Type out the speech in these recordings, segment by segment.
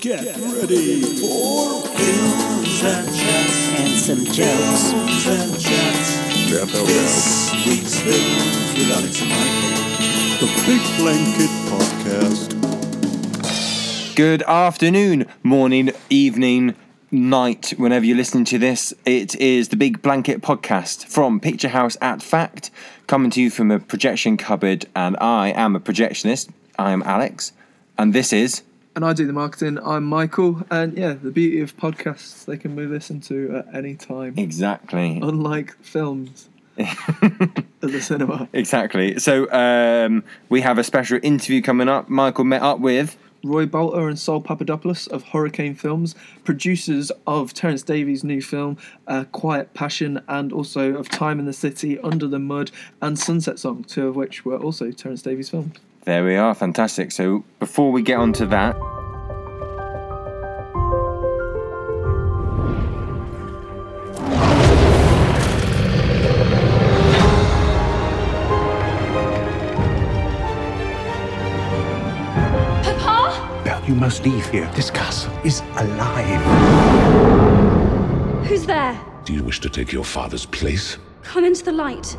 Get ready for films and chats and some jokes. films and chats. Bell, bell, This week's films with Alex and Michael. The Big Blanket Podcast. Good afternoon, morning, evening, night, whenever you're listening to this. It is the Big Blanket Podcast from Picture House at Fact, coming to you from a projection cupboard, and I am a projectionist. I am Alex, and this is. And I do the marketing. I'm Michael, and yeah, the beauty of podcasts they can be listened to at any time, Exactly. unlike films at the cinema. Exactly. So um, we have a special interview coming up. Michael met up with. Roy Boulter and Sol Papadopoulos of Hurricane Films, producers of Terence Davies' new film uh, Quiet Passion, and also of Time in the City, Under the Mud, and Sunset Song, two of which were also Terence Davies films. There we are. Fantastic. So before we get on to that. Papa? Belle, you must leave here. This castle is alive. Who's there? Do you wish to take your father's place? Come into the light.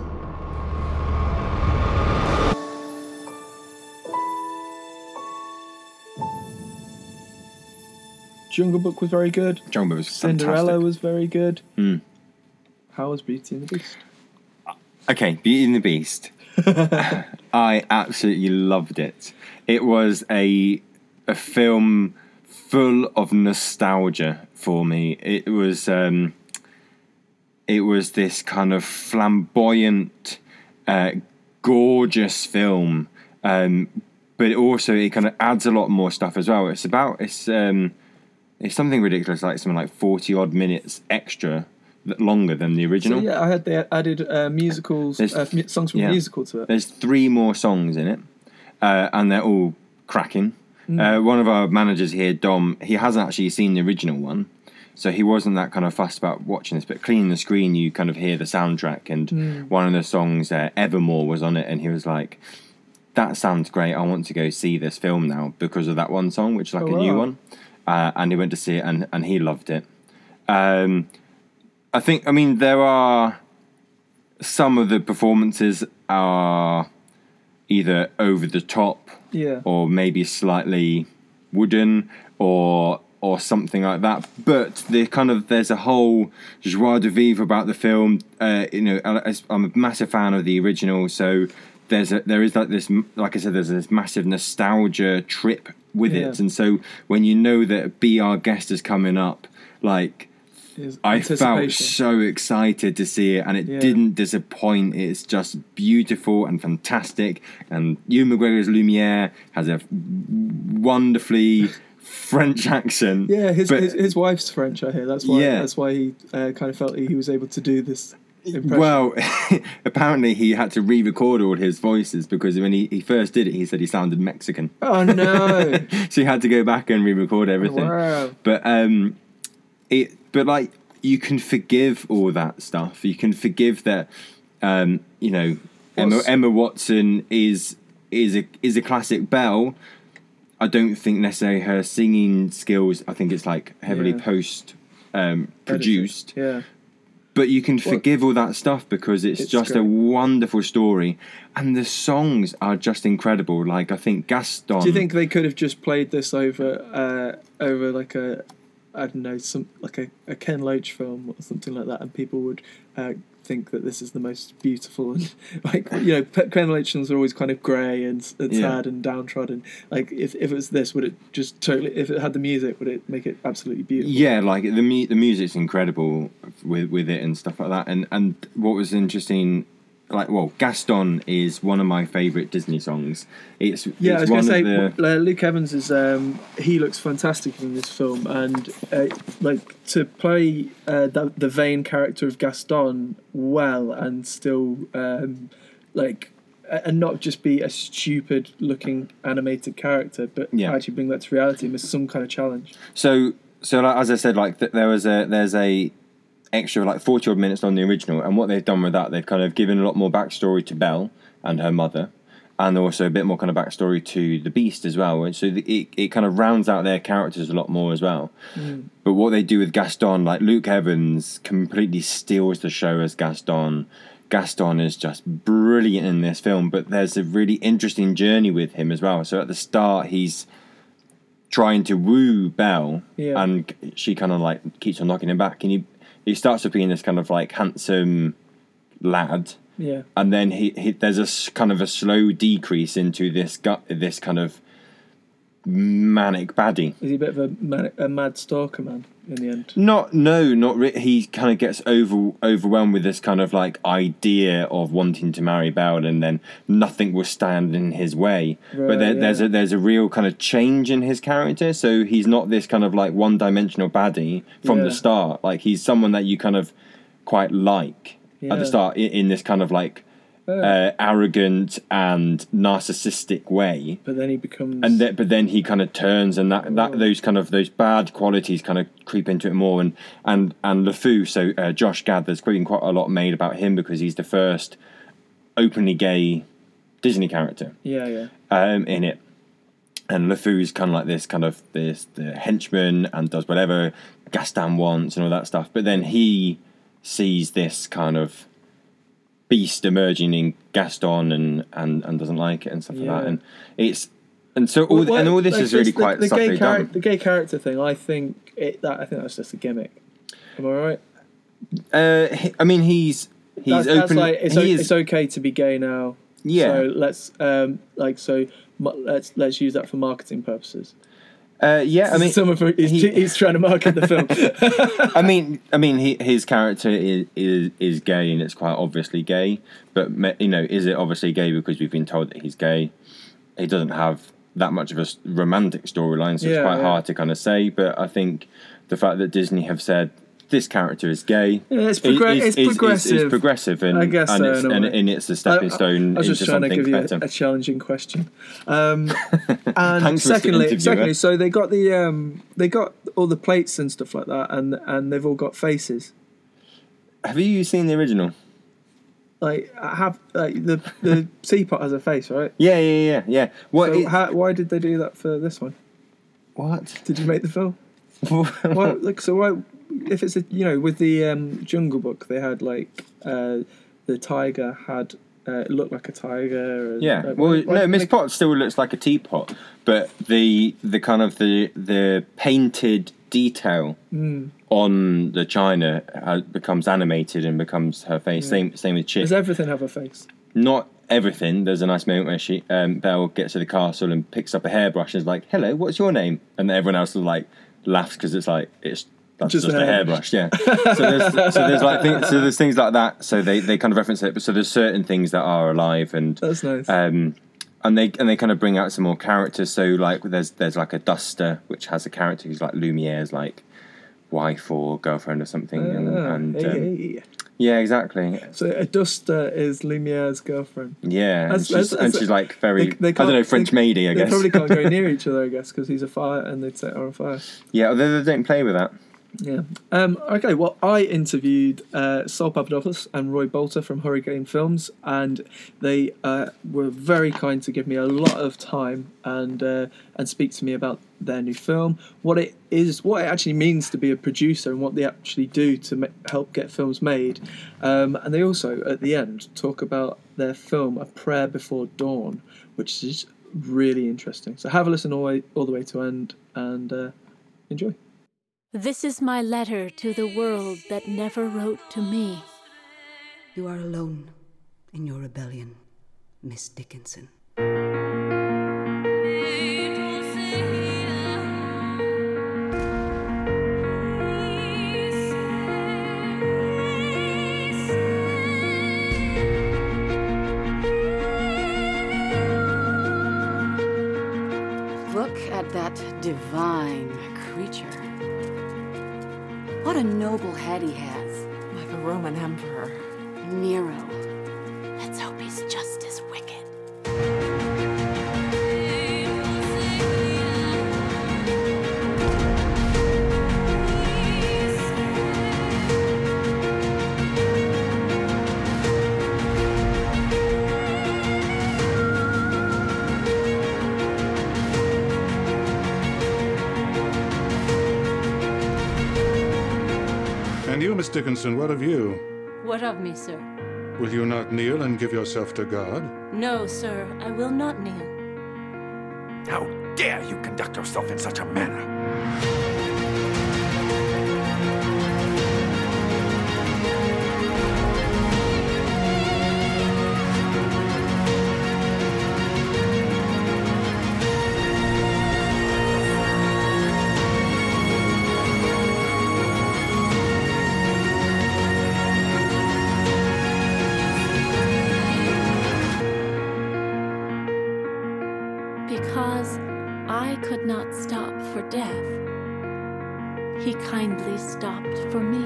Jungle Book was very good. Jungle was Cinderella fantastic. was very good. Hmm. How was Beauty and the Beast? Okay, Beauty and the Beast. I absolutely loved it. It was a a film full of nostalgia for me. It was um, it was this kind of flamboyant, uh, gorgeous film, um, but also it kind of adds a lot more stuff as well. It's about it's um, it's something ridiculous, like something like forty odd minutes extra, longer than the So original. yeah, I had they added uh, musicals, uh, songs from yeah. musical to it. There's three more songs in it, uh, and they're all cracking. Uh, one of our managers here, Dom, he hasn't actually seen the original one, so he wasn't that kind of fussed about watching this. But cleaning the screen, you kind of hear the soundtrack, and one of the songs, uh, Evermore, was on it, and he was like, "That sounds great. I want to go see this film now because of that one song, which is like Oh, a new wow. one." Uh, and he went to see it, and and he loved it. Um, I think, I mean, there are some of the performances are either over the top Yeah. or maybe slightly wooden or or something like that. But the kind of there's a whole joie de vivre about the film. Uh, you know, I'm a massive fan of the original, so there's a there is like this like I said, there's this massive nostalgia trip with Yeah. it, and so when you know that Be Our Guest is coming up, like. I felt so excited to see it, and it Yeah. didn't disappoint. It's just beautiful and fantastic. And Ewan McGregor's Lumiere has a wonderfully French accent. Yeah, his, but- his his wife's French. I hear that's why Yeah. that's why he uh, kind of felt he was able to do this impression. Well, apparently he had to re-record all his voices because when he, he first did it, he said he sounded Mexican. oh no! so he had to go back and re-record everything. wow. But um, it but like you can forgive all that stuff. You can forgive that. Um, you know, Emma, Emma Watson is is a is a classic Belle. I don't think necessarily her singing skills. I think it's like heavily Yeah. post um, produced. Yeah. But you can forgive all that stuff because it's, It's just a wonderful story, and the songs are just incredible. Like I think Gaston. Do you think they could have just played this over uh, over like a I don't know some like a, a Ken Loach film or something like that, and people would uh, think that this is the most beautiful and like you know Pe- Ken Loach films are always kind of grey and, and Yeah. sad and downtrodden. Like if, if it was this, would it just totally? If it had the music, would it make it absolutely beautiful? Yeah, like the mu- the music's incredible with with it and stuff like that. And and what was interesting, like well, Gaston is one of my favorite Disney songs. It's Yeah, it's I was one gonna say the uh, Luke Evans is um, he looks fantastic in this film, and uh, like to play uh, the, the vain character of Gaston well and still um, like and not just be a stupid looking animated character, but Yeah. actually bring that to reality with some kind of challenge. so so like, as I said, like th- there was a there's a extra like forty odd minutes on the original, and what they've done with that, they've kind of given a lot more backstory to Belle and her mother. and also a bit more kind of backstory to the Beast as well. And so the, it it kind of rounds out their characters a lot more as well. Mm. But what they do with Gaston, like Luke Evans, completely steals the show as Gaston. Gaston is just brilliant in this film, but there's a really interesting journey with him as well. So at the start, he's trying to woo Belle, Yeah. and she kind of like keeps on knocking him back, and he he starts to being this kind of like handsome lad, Yeah. and then he, he there's a kind of a slow decrease into this gut this kind of manic baddie. Is he a bit of a mad, a mad stalker man in the end? Not no, not re- he kind of gets over overwhelmed with this kind of like idea of wanting to marry Belle, and then nothing will stand in his way. but Right, there, there's a there's a real kind of change in his character. So he's not this kind of like one dimensional baddie from Yeah. the start. Like he's someone that you kind of quite like at the start in, in this kind of like uh, arrogant and narcissistic way But then he becomes. and but then he kind of turns and that, that those kind of those bad qualities kind of creep into it more and and and LeFou so uh, Josh Gad there's been quite a lot made about him because he's the first openly gay Disney character yeah, yeah. um, in it and LeFou's kind of like this kind of this the henchman and does whatever Gaston wants and all that stuff but then he sees this kind of beast emerging in Gaston and and, and doesn't like it and stuff like that and it's and so all Well, and all this like is really the, quite the, gay. The gay character thing, I think it. That I think that's just a gimmick. Am I right? Uh, he- I mean, he's he's that's, open. that's like it's, he o- is, it's okay to be gay now. Yeah. So let's um like so let's let's use that for marketing purposes. Uh, yeah. I mean, some of he's, he- he's trying to market the film. I mean, I mean, he, his character is, is is gay and it's quite obviously gay. But you know, is it obviously gay because we've been told that he's gay? He doesn't have that much of a romantic storyline, so Yeah, it's quite yeah. hard to kind of say. But I think the fact that Disney have said this character is gay, Yeah, it's i- progre- is- it's is- is- is progressive. progressive, and I guess and, so, it's, and, and it's a stepping I- I- stone I was into just trying to give you better. a, a challenging question. Um, and secondly, secondly, so they got the um, they got all the plates and stuff like that, and and they've all got faces. have you seen the original? Like have like the the teapot has a face, right? Yeah, yeah, yeah, yeah. What? So how, why did they do that for this one? what? Did you make the film? Why, like so why if it's a you know with the um, Jungle Book they had like uh, the tiger had uh, it looked like a tiger. And, Yeah. like, Well, why no, Miss Potts still looks like a teapot, but the the kind of the the painted detail Hmm. on the china uh, becomes animated and becomes her face. Same same with Chip. Does everything have a face? Not everything. There's a nice moment where she um, Belle gets to the castle and picks up a hairbrush and is like, "Hello, what's your name?" And everyone else is like laughs because it's like it's. That's Just just, a hairbrush, yeah. so there's so there's like things, so there's things like that. So they, they kind of reference it, but so there's certain things that are alive and That's nice. um, and they and they kind of bring out some more characters. So like there's there's like a Duster which has a character who's like Lumiere's like wife or girlfriend or something. and, Ah, and hey, um, yeah, exactly. So a duster is Lumiere's girlfriend. Yeah, and she's, that's- and she's like very They- they I don't know French they- maidy. I guess They probably can't go near each other, I guess, because he's a fire and they'd set her on fire. yeah, although they don't play with that. Yeah. Um, okay, well, I interviewed uh, Sol Papadopoulos and Roy Boulter from Hurricane Films, and they uh, were very kind to give me a lot of time and uh, and speak to me about their new film, what it is, what it actually means to be a producer, and what they actually do to help get films made. Um, and they also, at the end, talk about their film, A Prayer Before Dawn, which is really interesting. So have a listen all the way, all the way to end and uh, enjoy. This is my letter to the world that never wrote to me. You are alone in your rebellion, Miss Dickinson. He has. Like a Roman emperor. Nero. Let's hope he's just as wicked. Miss Dickinson, what of you? What of me, sir? Will you not kneel and give yourself to God? No, sir, I will not kneel. How dare you conduct yourself in such a manner? For me.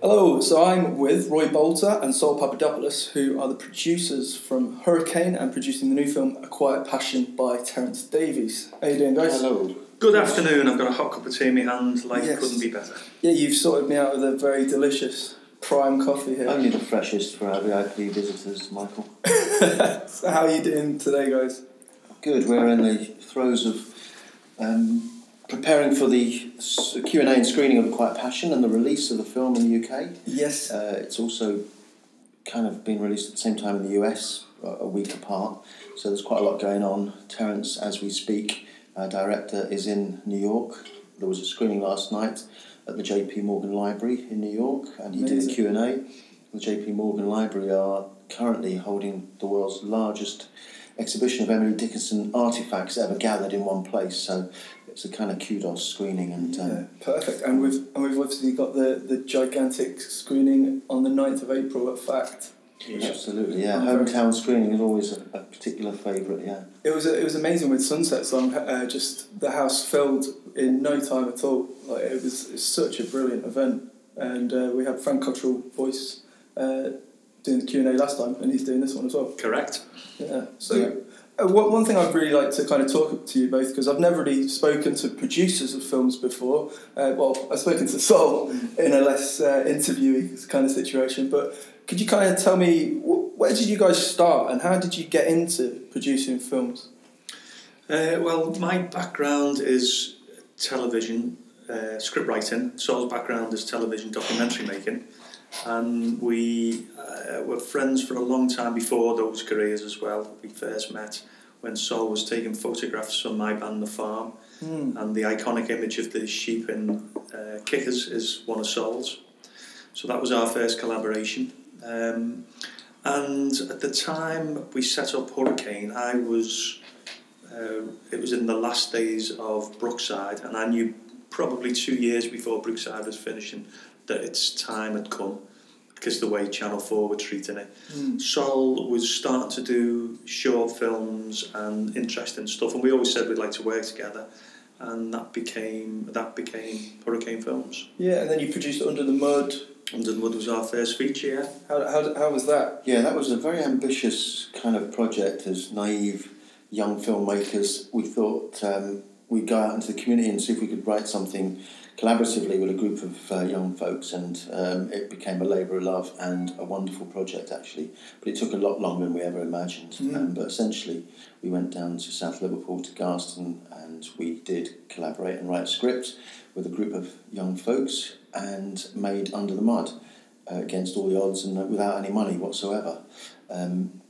Hello, so I'm with Roy Boulter and Sol Papadopoulos, who are the producers from Hurricane and producing the new film A Quiet Passion by Terence Davies. How you doing, guys? Hello. Good afternoon. I've got a hot cup of tea in my hand. Life Yes. couldn't be better. Yeah, you've sorted me out with a very delicious prime coffee here. Only the freshest for our VIP visitors, Michael. So how are you doing today, guys? Good. We're in the throes of um, preparing for the Q&A and screening of Quiet Passion and the release of the film in the UK. Yes. Uh, it's also kind of been released at the same time in the US, a week apart. So there's quite a lot going on. Terence, as we speak, our director, is in New York. There was a screening last night at the JP Morgan Library in New York, and he did a Q and A. The JP Morgan Library are currently holding the world's largest exhibition of Emily Dickinson artifacts ever gathered in one place. So it's a kind of kudos screening, and um, Perfect. And we've and we've obviously got the, the gigantic screening on the 9th of April at Fact. absolutely, yeah. I'm Hometown screening is always a, a particular favourite, yeah. It was it was amazing with Sunset Song. Uh, just the house filled in no time at all. Like it was, it was such a brilliant event, and uh, we had Frank Cottrell Boyce uh, doing the Q and A last time, and he's doing this one as well. Correct. Yeah. So. Uh, one, one thing I'd really like to kind of talk to you both because I've never really spoken to producers of films before. Uh, well, I've spoken to Sol in a less uh, interviewee kind of situation, but could you kind of tell me wh- where did you guys start and how did you get into producing films? Uh, well, my background is television, uh, script writing. Sol's background is television documentary making. And we uh, were friends for a long time before those careers as well. We first met when Sol was taking photographs from my band, The Farm. Hmm. And the iconic image of the sheep in uh, Kickers is one of Sol's. So that was our first collaboration. Um, and at the time we set up Hurricane, I was uh, it was in the last days of Brookside, and I knew probably two years before Brookside was finishing that its time had come because the way Channel 4 were treating it. Mm. Sol was starting to do short films and interesting stuff, and we always said we'd like to work together, and that became that became Hurricane Films. Yeah, and then you produced Under the Mud. Under the Mud was our first feature, yeah. How, how, how was that? Yeah, that was a very ambitious kind of project as naive young filmmakers. We thought um, we'd go out into the community and see if we could write something collaboratively with a group of uh, young folks, and um, it became a labour of love and a wonderful project actually. But it took a lot longer than we ever imagined. Mm. Um, but essentially, we went down to South Liverpool to Garston, and we did collaborate and write a script with a group of young folks and made Under the Mud uh, against all the odds and uh, without any money whatsoever. Um,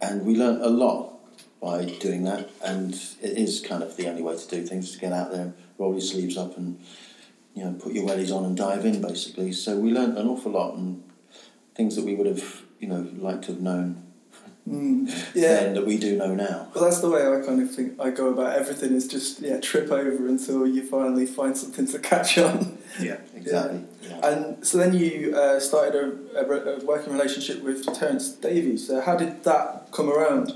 and we learned a lot by doing that, and it is kind of the only way to do things to get out there, roll your sleeves up, and you know put your wellies on and dive in basically. So we learnt an awful lot and things that we would have you know liked to have known. Mm. Yeah. And that we do know now. Well, that's the way I kind of think I go about everything. Is just yeah, trip over until you finally find something to catch on. Yeah, exactly. Yeah. And so then you uh, started a, a, re- a working relationship with Terence Davies. So how did that come around?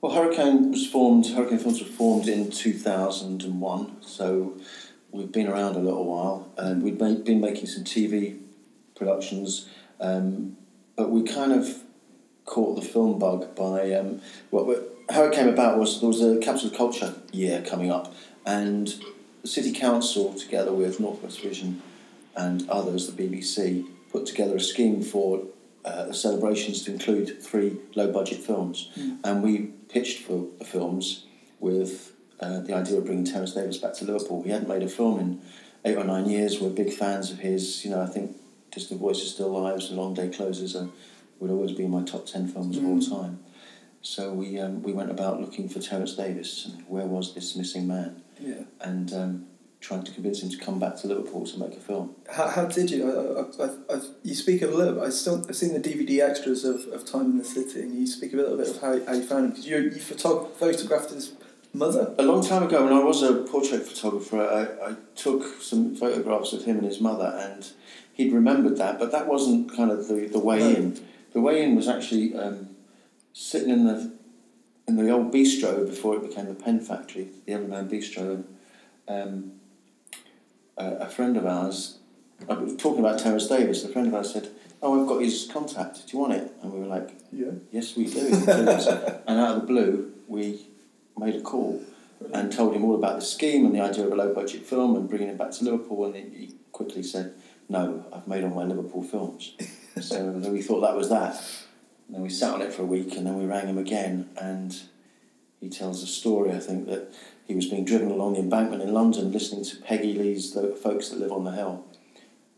Well, Hurricane was formed. Hurricane Films was formed in two thousand and one. So we've been around a little while, and we've made, been making some TV productions. Um, but we kind of caught the film bug by um, what what- how it came about was there was a Capital Culture year coming up, and the City Council, together with Northwest Vision and others, the BBC, put together a scheme for uh, the celebrations to include three low budget films, Mm. and we pitched for the films with uh, the idea of bringing Terence Davies back to Liverpool. He hadn't made a film in eight or nine years. We're big fans of his. You know, I think Distant Voices Still Lives and Long Day Closes are, would always be my top ten films of all Mm. time. So we um, we went about looking for Terence Davies and where was this missing man, Yeah. and um, trying to convince him to come back to Liverpool to make a film. How, how did you? I, I, I, you speak of a little. I still I've seen the DVD extras of, of Time in the City, and you speak a little bit of how, how you found him because you you photog- photographed his mother. A long time ago, when I was a portrait photographer, I, I took some photographs of him and his mother, and he'd remembered that, but that wasn't kind of the, the way No. in. The way in was actually um, sitting in the in the old bistro before it became the Pen Factory, the Everyman Bistro, and um, a, a friend of ours, I was talking about Terence Davies, a friend of ours said, "Oh, I've got his contact. Do you want it?" And we were like, Yeah. Yes, we do. and out of the blue, we made a call and told him all about the scheme and the idea of a low budget film and bringing him back to Liverpool. And he quickly said, No, I've made all my Liverpool films. so then we thought that was that. And then we sat on it for a week and then we rang him again. And he tells a story, I think, that he was being driven along the embankment in London listening to Peggy Lee's The Folks That Live on the Hill.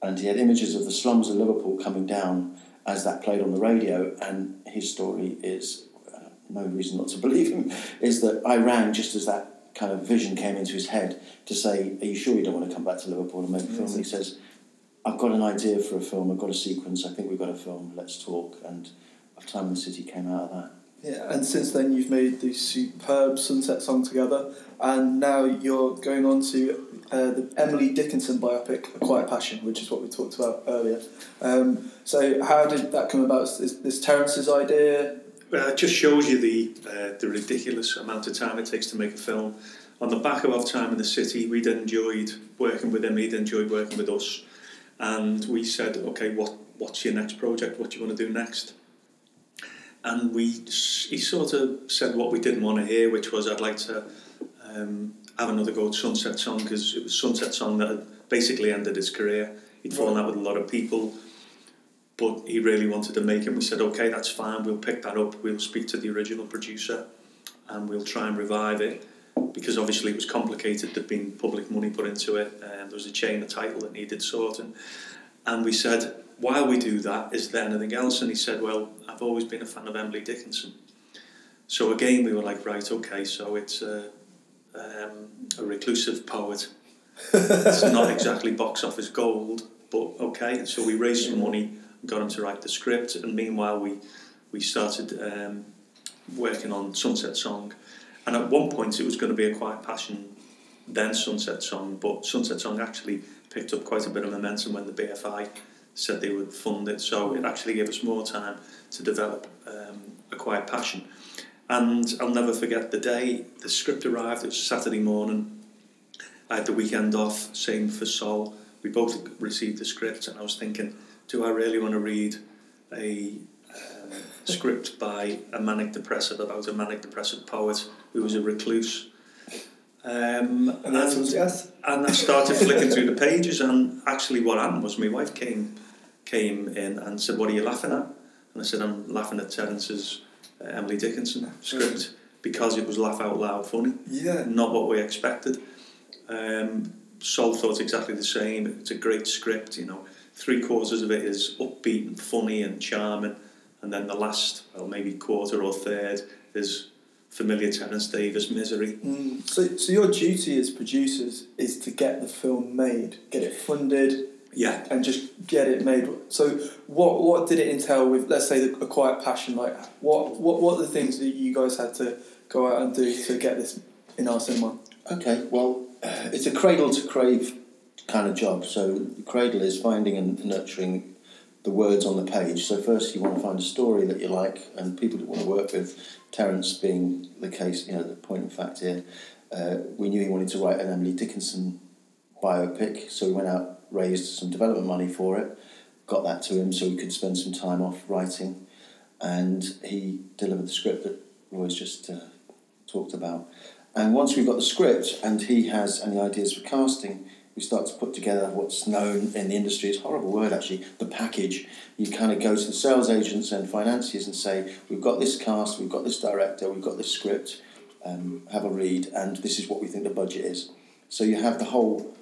And he had images of the slums of Liverpool coming down as that played on the radio. And his story is no reason not to believe him is that I rang just as that kind of vision came into his head to say, Are you sure you don't want to come back to Liverpool and make a film? And he says, I've got an idea for a film, I've got a sequence, I think we've got a film, let's talk. And Of Time and the City came out of that. Yeah, and since then you've made the superb Sunset song together, and now you're going on to uh, the Emily Dickinson biopic, A Quiet Passion, which is what we talked about earlier. Um, so, how did that come about? Is this Terence's idea? Uh, it just shows you the uh, the ridiculous amount of time it takes to make a film. On the back of our Time in the City, we'd enjoyed working with him, he'd enjoyed working with us, and we said, okay, what what's your next project? What do you want to do next? And we he sort of said what we didn't want to hear, which was I'd like to um, have another go at Sunset Song because it was Sunset Song that had basically ended his career. He'd fallen out with a lot of people but he really wanted to make it. We said, okay, that's fine. We'll pick that up. We'll speak to the original producer, and we'll try and revive it. Because obviously it was complicated. There'd been public money put into it, and there was a chain of title that needed sorting. And we said, while we do that, is there anything else? And he said, well, I've always been a fan of Emily Dickinson. So again, we were like, right, okay, so it's a, um, a reclusive poet. it's not exactly box office gold, but okay. So we raised some money got him to write the script, and meanwhile we we started um, working on Sunset Song, and at one point it was going to be a Quiet Passion, then Sunset Song, but Sunset Song actually picked up quite a bit of momentum when the BFI said they would fund it, so it actually gave us more time to develop um, a Quiet Passion, and I'll never forget the day the script arrived. It was Saturday morning. I had the weekend off. Same for Sol. We both received the script, and I was thinking do I really want to read a um, script by a manic depressive about a manic depressive poet who was a recluse? Um, And the answer was yes. And I started flicking through the pages, and actually, what happened was my wife came came in and said, "What are you laughing at?" And I said, "I'm laughing at Terence's uh, Emily Dickinson script because it was laugh out loud funny. Yeah. not what we expected." Um, Sol thought exactly the same. It's a great script, you know three quarters of it is upbeat and funny and charming, and then the last, well, maybe quarter or third is familiar Terence Davies misery. Mm. So, so your duty as producers is to get the film made, get it funded, yeah, and just get it made. So, what what did it entail with, let's say, the, a quiet passion? Like, what what what are the things that you guys had to go out and do to get this in our cinema? Okay, well, it's a cradle to crave kind of job. So the cradle is finding and nurturing the words on the page. So first you want to find a story that you like and people that want to work with. Terence being the case, you know, the point of fact here. Uh, we knew he wanted to write an Emily Dickinson biopic, so we went out, raised some development money for it, got that to him so he could spend some time off writing, and he delivered the script that Roy's just uh, talked about. And once we've got the script and he has any ideas for casting, we start to put together what's known in the industry, it's a horrible word actually, the package. You kind of go to the sales agents and financiers and say, we've got this cast, we've got this director, we've got this script, um, have a read, and this is what we think the budget is. So you have the whole,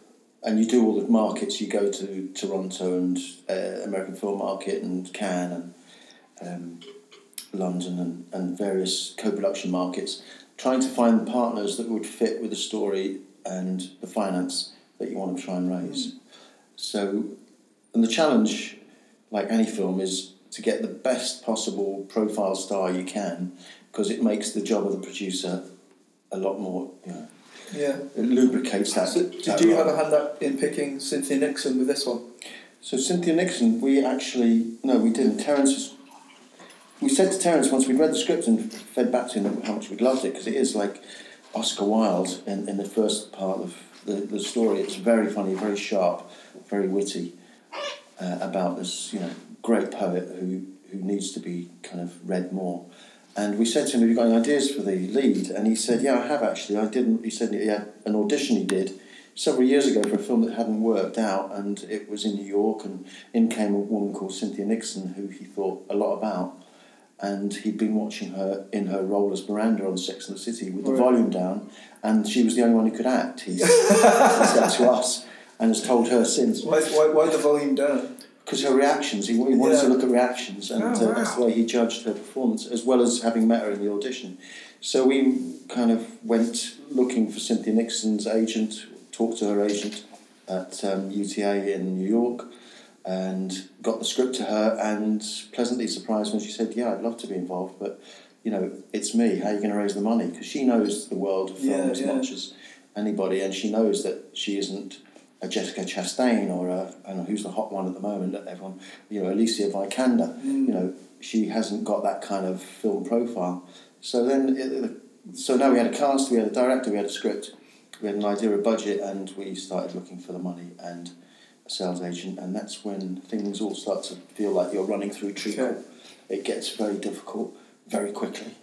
and you do all the markets. You go to Toronto and uh, American Film Market and Cannes and um, London and, and various co-production markets, trying to find partners that would fit with the story and the finance that you want to try and raise. So, and the challenge, like any film, is to get the best possible profile star you can, because it makes the job of the producer a lot more, you know, Yeah. it lubricates that. So, did that you role. have a hand up in picking Cynthia Nixon with this one? So Cynthia Nixon, we actually no, we didn't. Terence, was- we said to Terence once we'd read the script and fed back to him how much we'd loved it because it is like Oscar Wilde in, in the first part of the, the story. It's very funny, very sharp, very witty uh, about this you know great poet who who needs to be kind of read more. And we said to him, "Have you got any ideas for the lead?" And he said, "Yeah, I have actually. I didn't." He said he had an audition he did several years ago for a film that hadn't worked out, and it was in New York. And in came a woman called Cynthia Nixon, who he thought a lot about. And he'd been watching her in her role as Miranda on Sex and the City with the Right. volume down, and she was the only one who could act. He, said to us, and has told her since. Why, why, why the volume down? Because her reactions, he, he wanted to look at reactions, and Oh, uh, that's the way he judged her performance, as well as having met her in the audition. So we kind of went looking for Cynthia Nixon's agent, talked to her agent at um, UTA in New York, and got the script to her, and pleasantly surprised when she said, "Yeah, I'd love to be involved, but you know, it's me. How are you going to raise the money?" Because she knows the world of film Yeah, as yeah. much as anybody, and she knows that she isn't a Jessica Chastain or a, I don't know who's the hot one at the moment that everyone, you know, Alicia Vikander. Mm. You know, she hasn't got that kind of film profile. So then, it, so now we had a cast, we had a director, we had a script, we had an idea of budget, and we started looking for the money and sales agent, and that's when things all start to feel like you're running through treacle. Okay. It gets very difficult very quickly.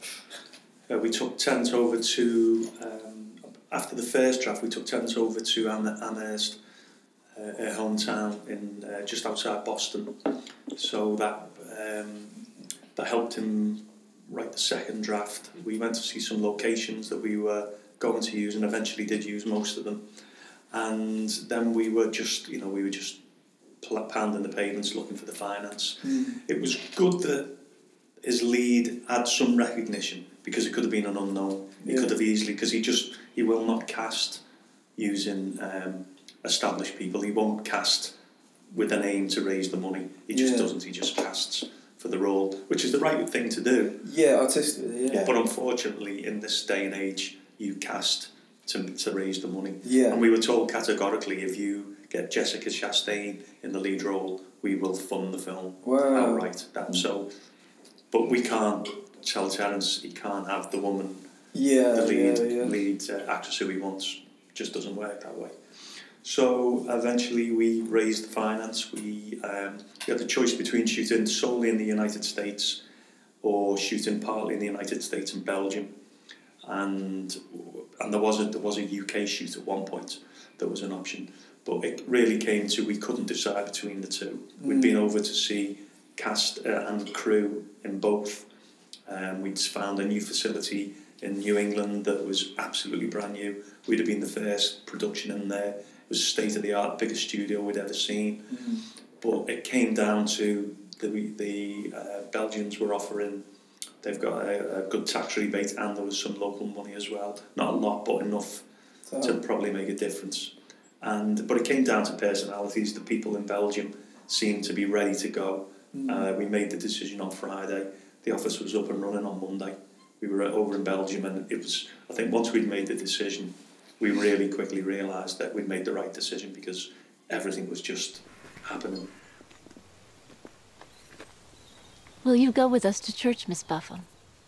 Uh, we took Terence over to, um, after the first draft, we took Terence over to Am- Amherst, uh, her hometown in uh, just outside Boston. So that um, that helped him write the second draft. We went to see some locations that we were going to use and eventually did use most of them. And then we were just, you know, we were just pounding the pavements looking for the finance. It was good that his lead had some recognition because it could have been an unknown. He Yeah. could have easily because he just he will not cast using um, established people. He won't cast with an aim to raise the money. He just Yeah. doesn't. He just casts for the role, which is the right thing to do. Yeah, artistically, yeah. But unfortunately, in this day and age, you cast to, to raise the money. Yeah. And we were told categorically if you get Jessica Chastain in the lead role, we will fund the film Wow. outright. That, so, but we can't tell Terence he can't have the woman, Yeah, the lead, yeah, yeah. lead uh, actress who he wants. Just doesn't work that way. So eventually we raised the finance. We, um, we had the choice between shooting solely in the United States or shooting partly in the United States and Belgium. And and there was a there was a UK shoot at one point. There was an option, but it really came to we couldn't decide between the two. We'd Mm. been over to see cast uh, and crew in both. Um, we'd found a new facility in New England that was absolutely brand new. We'd have been the first production in there. It was state of the art, biggest studio we'd ever seen. But it came down to the the uh, Belgians were offering. They've got a, a good tax rebate, and there was some local money as well. Not a lot, but enough to probably make a difference. And but it came down to personalities. The people in Belgium seemed to be ready to go. Mm. Uh, we made the decision on Friday. The office was up and running on Monday. We were over in Belgium, and it was. I think once we'd made the decision, we really quickly realised that we'd made the right decision because everything was just happening. Will you go with us to church, Miss Buffum?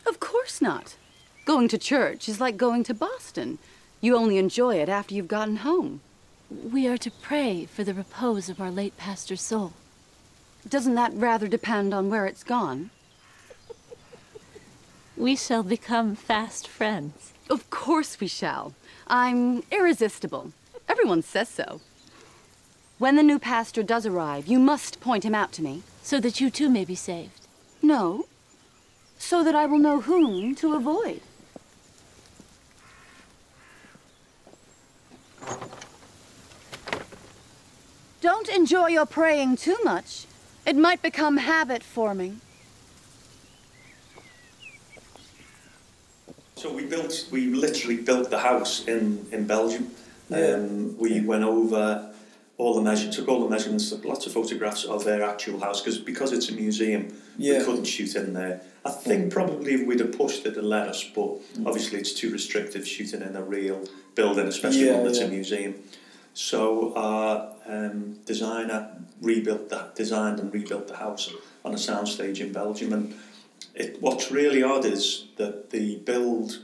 Of course not. Going to church is like going to Boston. You only enjoy it after you've gotten home. We are to pray for the repose of our late pastor's soul. Doesn't that rather depend on where it's gone? We shall become fast friends. Of course we shall. I'm irresistible. Everyone says so. When the new pastor does arrive, you must point him out to me. So that you too may be saved. No. So that I will know whom to avoid. Don't enjoy your praying too much. It might become habit-forming. So we built, we literally built the house in, in Belgium. Yeah. Um, we went over all the measure, took all the measurements, took lots of photographs of their actual house because because it's a museum, Yeah. we couldn't shoot in there. I think probably if we'd have pushed it, they'd let us, but Mm. obviously it's too restrictive shooting in a real building, especially Yeah, one that's yeah. a museum. So our um, designer rebuilt that, designed and rebuilt the house on a soundstage in Belgium, and it, what's really odd is that the build,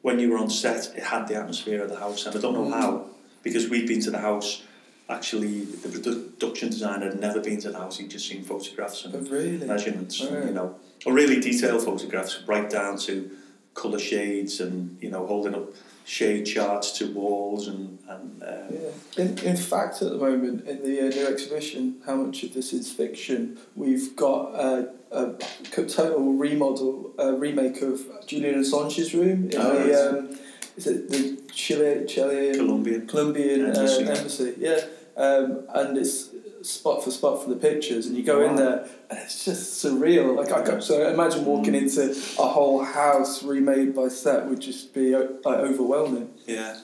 when you were on set, it had the atmosphere of the house, and I don't know Mm. how, because we'd been to the house. Actually, the production designer had never been to the house; he'd just seen photographs and Oh, really? measurements, and, you know, or really detailed photographs, right down to colour shades and you know holding up shade charts to walls and and. Uh, Yeah. In, in fact, at the moment, in the uh, new exhibition, how much of this is fiction? We've got a, a total remodel, a remake of Julian Assange's room in Oh, the. Um, is it the Chile, Chilean Colombian. Colombian Embassy. uh, embassy? Yeah, um, and it's spot for spot for the pictures, and you go in there, and it's just surreal. Like I can't, so imagine walking Mm. into a whole house remade by set would just be uh, like overwhelming. yeah,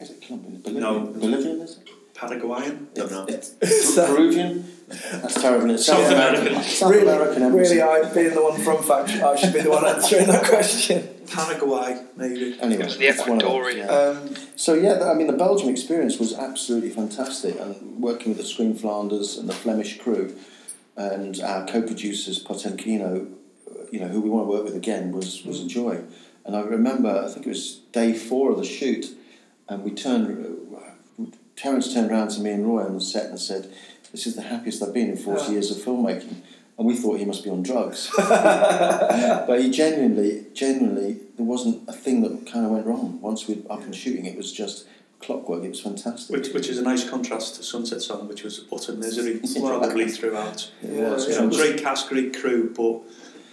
Is it Colombian? Bolivian? No. Bolivian, is it? Paraguayan. Don't know. It's Peruvian? That's terrible. It's South South American. South really, American embassy. really, I being the one from fact, I should be the one answering that question. Paraguay, maybe. Anyway, It was the it's one of those, Ecuadorian. Um, So yeah, th- I mean the Belgium experience was absolutely fantastic, and working with the Screen Flanders and the Flemish crew, and our co-producers Potemkino, uh, you know, who we want to work with again, was was a joy. And I remember, I think it was day four of the shoot, and we turned, uh, Terence turned around to me and Roy on the set and said, "This is the happiest I've been in forty Yeah. years of filmmaking." And we thought he must be on drugs, but he genuinely, genuinely, there wasn't a thing that kind of went wrong. Once we were up and shooting, it was just clockwork. It was fantastic. Which, which is a nice contrast to Sunset Song, which was utter misery probably throughout. Yeah, was, you yeah. know, great cast, great crew, but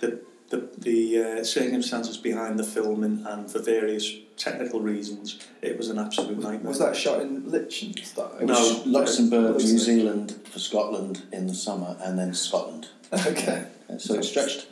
the the, the uh, circumstances behind the filming and for various technical reasons, it was an absolute nightmare. was that shot in Liechtenstein? It No. was Luxembourg, New Zealand for Scotland in the summer, and then Scotland. Okay. Uh, So it stretched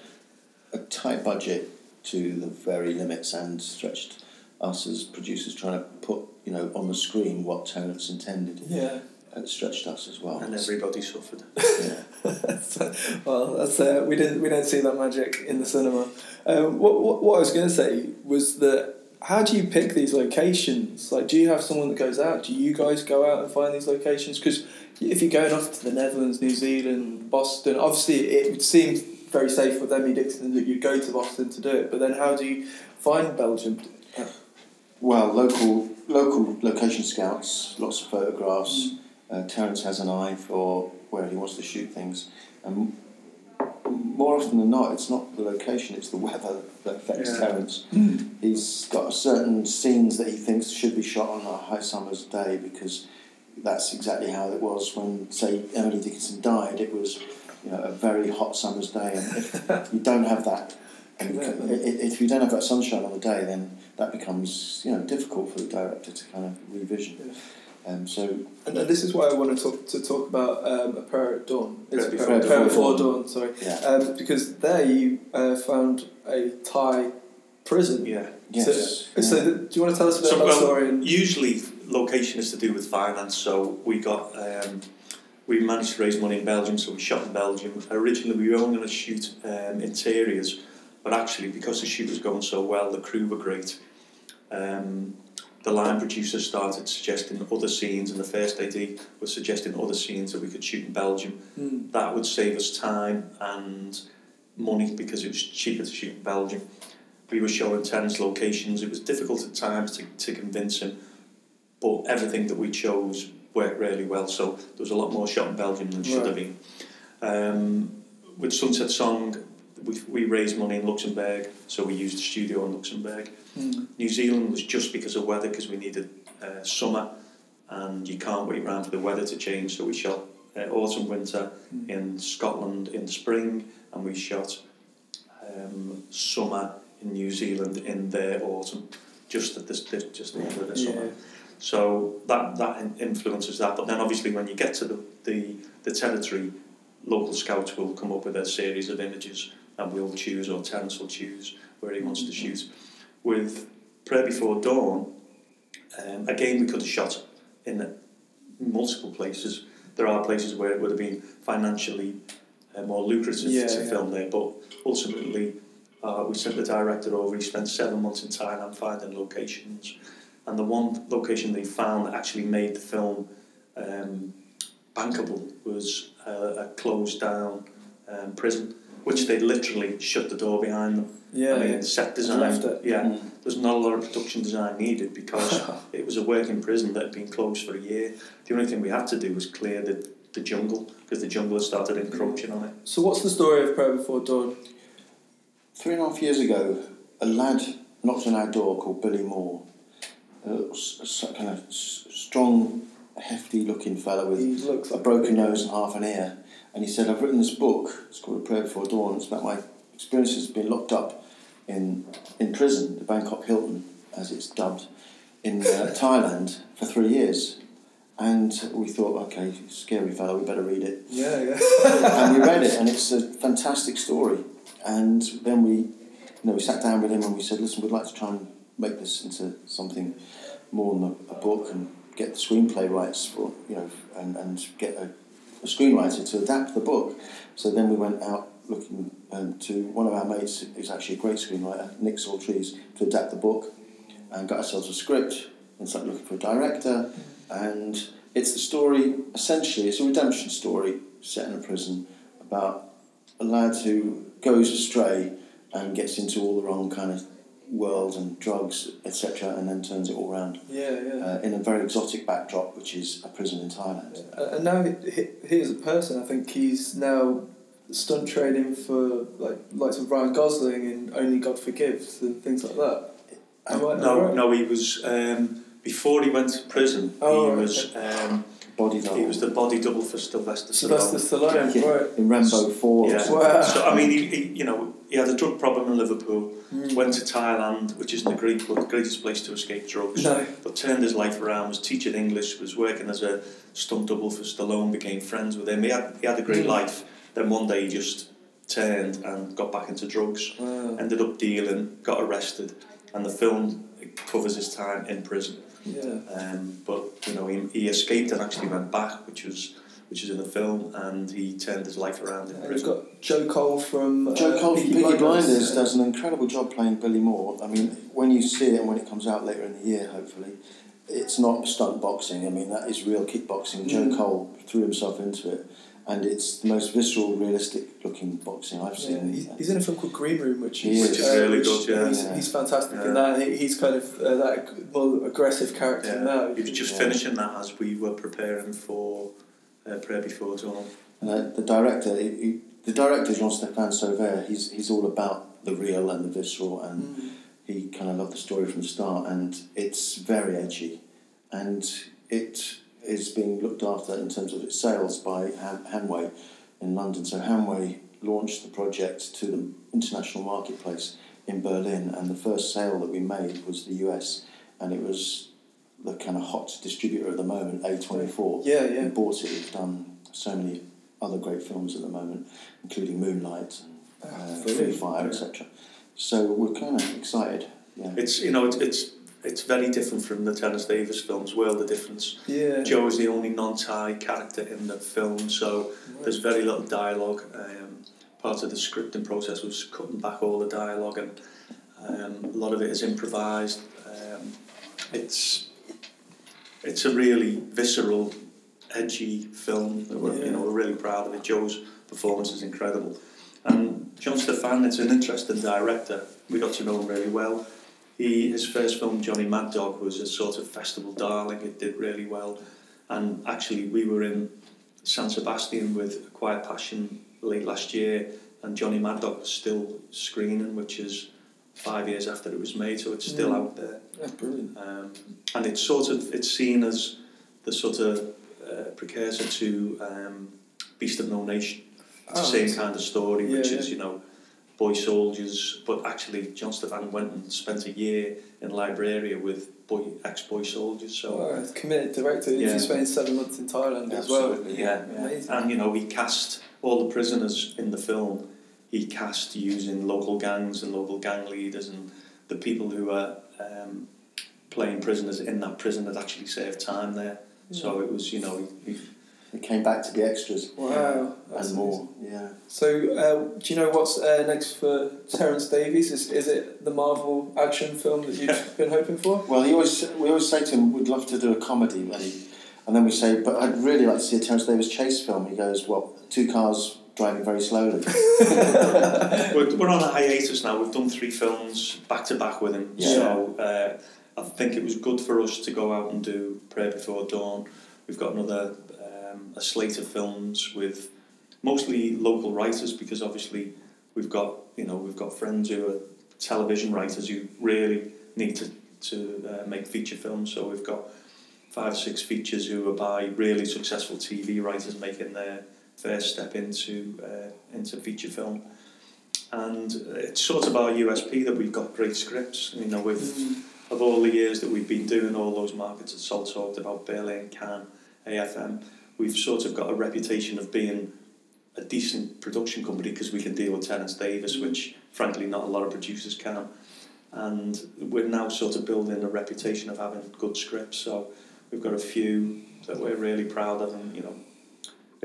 a tight budget to the very limits, and stretched us as producers trying to put you know on the screen what Terence intended. Yeah. It stretched us as well. and everybody suffered. yeah. So, well, that's uh, we didn't we don't see that magic in the cinema. Um, what, what what I was going to say was that how do you pick these locations? Like, do you have someone that goes out? Do you guys go out and find these locations? Because if you're going off to the Netherlands, New Zealand, Boston, obviously it would seem very safe with Emmy Dixon that you go to Boston to do it. But then how do you find Belgium? Well, local local location scouts, lots of photographs. Uh, Terence has an eye for where he wants to shoot things, and more often than not, it's not the location; it's the weather that affects Yeah. Terence. Hmm. He's got certain scenes that he thinks should be shot on a high summer's day because that's exactly how it was when, say, Emily Dickinson died. It was, you know, a very hot summer's day, and if you don't have that, you can, i- i- if you don't have that sunshine on the day, then that becomes, you know, difficult for the director to kind of revision. Um, so And, and this is why I want to talk to talk about um, a prayer at dawn. It's Prayer a Before prayer Dawn. before dawn. Sorry, Yeah. um, because there you uh, found a Thai prison. Yeah. yes, So, so yeah. the, do you want to tell us a bit So, about the well, story? And, usually location is to do with finance, so we got um, we managed to raise money in Belgium, so we shot in Belgium. Originally, we were only going to shoot um, interiors, but actually, because the shoot was going so well, the crew were great. Um, the line producer started suggesting other scenes, and the first AD was suggesting other scenes that we could shoot in Belgium. Hmm. That would save us time and money because it was cheaper to shoot in Belgium. We were showing Terence locations. It was difficult at times to, to convince him, but everything that we chose worked really well. So there was a lot more shot in Belgium than should have been. Um, with Sunset Song, we, we raised money in Luxembourg, so we used the studio in Luxembourg. Hmm. New Zealand was just because of weather, because we needed uh, summer, and you can't wait around for the weather to change. So we shot uh, autumn, winter Hmm. in Scotland in spring, and we shot um, summer in New Zealand in their autumn, just at this just the end of the Yeah. summer. So that that influences that. But then obviously when you get to the, the, the territory, local scouts will come up with a series of images and we'll choose, or Terence will choose where he wants to shoot. With Prayer Before Dawn, um, again we could have shot in multiple places. There are places where it would have been financially uh, more lucrative Yeah, to yeah. film there, but ultimately uh, we sent the director over. He spent seven months in Thailand finding locations, and the one location they found that actually made the film um, bankable was uh, a closed down um, prison, which they literally shut the door behind them. Yeah, I mean, yeah. set design. Left it. Yeah, Mm. there's not a lot of production design needed because it was a working prison that had been closed for a year. The only thing we had to do was clear the, the jungle because the jungle had started encroaching on it. So what's the story of Prayer Before Dawn? Three and a half years ago, a lad knocked on our door called Billy Moore. A, s- s- kind of strong, hefty looking fella with He looks a like broken nose and half an ear. And he said, I've written this book, it's called A Prayer Before Dawn. It's about my experiences being locked up in, in prison, the Bangkok Hilton, as it's dubbed, in uh, Thailand for three years. And we thought, okay, scary fellow, we better read it Yeah, yeah. and we read it, and it's a fantastic story. And then we, you know, we sat down with him and we said, listen, we'd like to try and make this into something more than a, a book and get the screenplay rights for, you know, and, and get a, a screenwriter to adapt the book. So then we went out looking um, to one of our mates, who's actually a great screenwriter, Nick Saltrese, to adapt the book, and got ourselves a script and started looking for a director. And it's the story, essentially, it's a redemption story set in a prison about a lad who goes astray and gets into all the wrong kind of world and drugs, etc., and then turns it all around Yeah, yeah. uh, in a very exotic backdrop, which is a prison in Thailand. Uh, and now he, he, he as a person, I think he's now stunt training for like likes of Ryan Gosling in Only God Forgives and things like that. Am I- am No, right? no, he was um, before he went to prison. Oh, he right, was um, Body double. he was the body double for Sylvester Sylvester Stallone. Stallone, Yeah. right? In Rambo 4. Yeah. Wow. So I mean, he, he, you know, he had a drug problem in Liverpool. Mm. Went to Thailand, which isn't the great, the greatest place to escape drugs. No. But turned his life around. Was teaching English. Was working as a stunt double for Stallone. Became friends with him. He had he had a great Mm. life. Then one day he just turned and got back into drugs. Wow. Ended up dealing. Got arrested. And the film covers his time in prison. Yeah. Um, but you know, he, he escaped and actually went back, which was which is in the film, and he turned his life around in And you've got Joe Cole from uh, Cole from Peaky Peaky Blinders Yeah. does an incredible job playing Billy Moore. I mean, when you see it and when it comes out later in the year, hopefully, it's not stunt boxing. I mean, that is real kickboxing. Joe Mm. Cole threw himself into it, and it's the most visceral, realistic looking boxing I've Yeah, seen. he's, he's in a film called Green Room, which is, is. Which is really which good, yeah. He's, Yeah. he's fantastic Yeah. in that. He, he's kind of uh, that more aggressive character Yeah, now. he was just Yeah. finishing that as we were preparing for uh, Prayer Before Dawn. And uh, the director, he, he, the director Jean Stéphane Sauvaire, he's he's all about the real and the visceral, and Mm. he kind of loved the story from the start, and it's very edgy, and it is being looked after in terms of its sales by Han- Hanway in London. So Hanway launched the project to the international marketplace in Berlin, and the first sale that we made was the US, and it was the kind of hot distributor at the moment, A24. Yeah, yeah. We bought it. We've done so many other great films at the moment, including Moonlight and uh, Free brilliant. Fire, etc. So we're kind of excited. Yeah. It's you know it's it's it's very different from the Terence Davies films. World of difference. Yeah. Joe is the only non-Thai character in the film, so there's very little dialogue. Um, part of the scripting process was cutting back all the dialogue, and um, a lot of it is improvised. Um, it's it's a really visceral, edgy film. that We're, You know, we're really proud of it. Joe's performance is incredible, and John Stefan. It's an interesting director. We got to know him really well. He his first film, Johnny Mad Dog, was a sort of festival darling. It did really well, and actually we were in San Sebastian with A Quiet Passion late last year, and Johnny Mad Dog was still screening, which is five years after it was made, so it's still Mm. out there. That's brilliant. Um, and it's sort of it's seen as the sort of uh, precursor to um, Beast of No Nation. It's Oh, the same kind of story, yeah, which yeah. is you know, boy soldiers, but actually John Stefan went and spent a year in Liberia with boy ex-boy soldiers. So Oh, committed director. He's Yeah. spent seven months in Thailand as well. Yeah, yeah. And you know, he cast all the prisoners in the film. He cast using local gangs and local gang leaders and the people who were um, playing prisoners in that prison had actually served time there. So it was, you know, he, he, They came back to be extras. Wow, that's and more. Yeah. So, uh, do you know what's uh, next for Terence Davies? Is, is it the Marvel action film that you've been hoping for? Well, he always we always say to him, "We'd love to do a comedy," when he, and then we say, "But I'd really like to see a Terence Davies chase film." He goes, "Well, two cars driving very slowly." we're, we're on a hiatus now. We've done three films back to back with him. Yeah. So uh, I think it was good for us to go out and do Prayer Before Dawn. We've got another um, a slate of films with mostly local writers because obviously we've got you know we've got friends who are television writers who really need to to uh, make feature films. So we've got five or six features who are by really successful TV writers making their first step into uh, into feature film. And it's sort of our USP that we've got great scripts. You know, with of all the years that we've been doing all those markets that Sol talked about, Berlin, Cannes, AFM, we've sort of got a reputation of being a decent production company because we can deal with Terence Davies, which frankly not a lot of producers can. And we're now sort of building a reputation of having good scripts. So we've got a few that we're really proud of, and you know,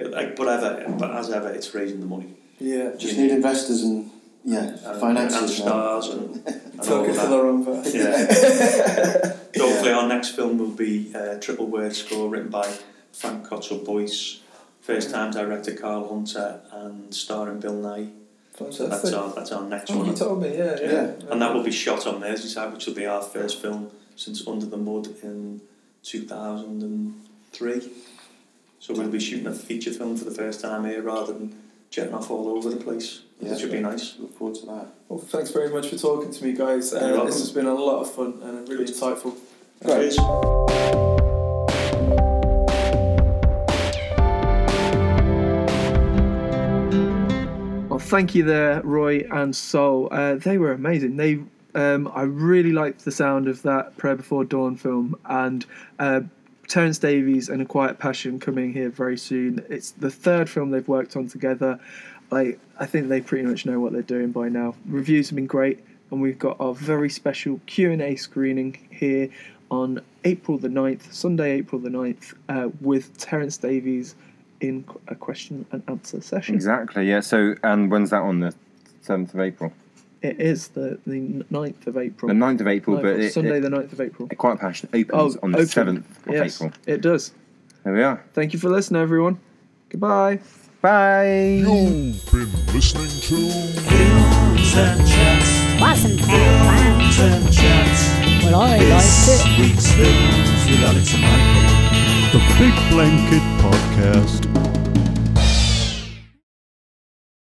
like, but ever, but as ever, it's raising the money. Yeah. Just need investors and yeah, and, finances. and stars and, and all Talking of to that. the wrong. Yeah. so hopefully our next film will be uh, triple word score written by Frank Cottrell Boyce, first time director Carl Hunter, and starring Bill Nighy. That's our that's our next Oh, one. you told me, yeah, yeah. And that will be shot on Merseyside, which will be our first film since Under the Mud in two thousand and three. So we'll be shooting a feature film for the first time here rather than jetting off all over the place. Yeah. It should be nice. Look forward to that. Well, thanks very much for talking to me, guys. Uh, this has been a lot of fun and really insightful. Cheers. Well, thank you there, Roy and Sol. Uh, they were amazing. They, um, I really liked the sound of that Prayer Before Dawn film, and uh, Terence Davies and A Quiet Passion coming here very soon. It's the third film they've worked on together. I, I think they pretty much know what they're doing by now. Reviews have been great, and we've got our very special Q and A screening here on April the 9th, Sunday, April the 9th, uh, with Terence Davies in a question and answer session. Exactly, yeah. So, and when's that on the 7th of April? It is the, the 9th of April. The 9th of April, Ninth but it, Sunday it, the 9th of April. A Quiet Passion opens oh, on the open. 7th of yes, April. It does. There we are. Thank you for listening, everyone. Goodbye. Bye. You've been listening to Films and chats. Wasn't Films and chats. Well, I this liked it. week's films with Alex and Michael. the Big Blanket Podcast.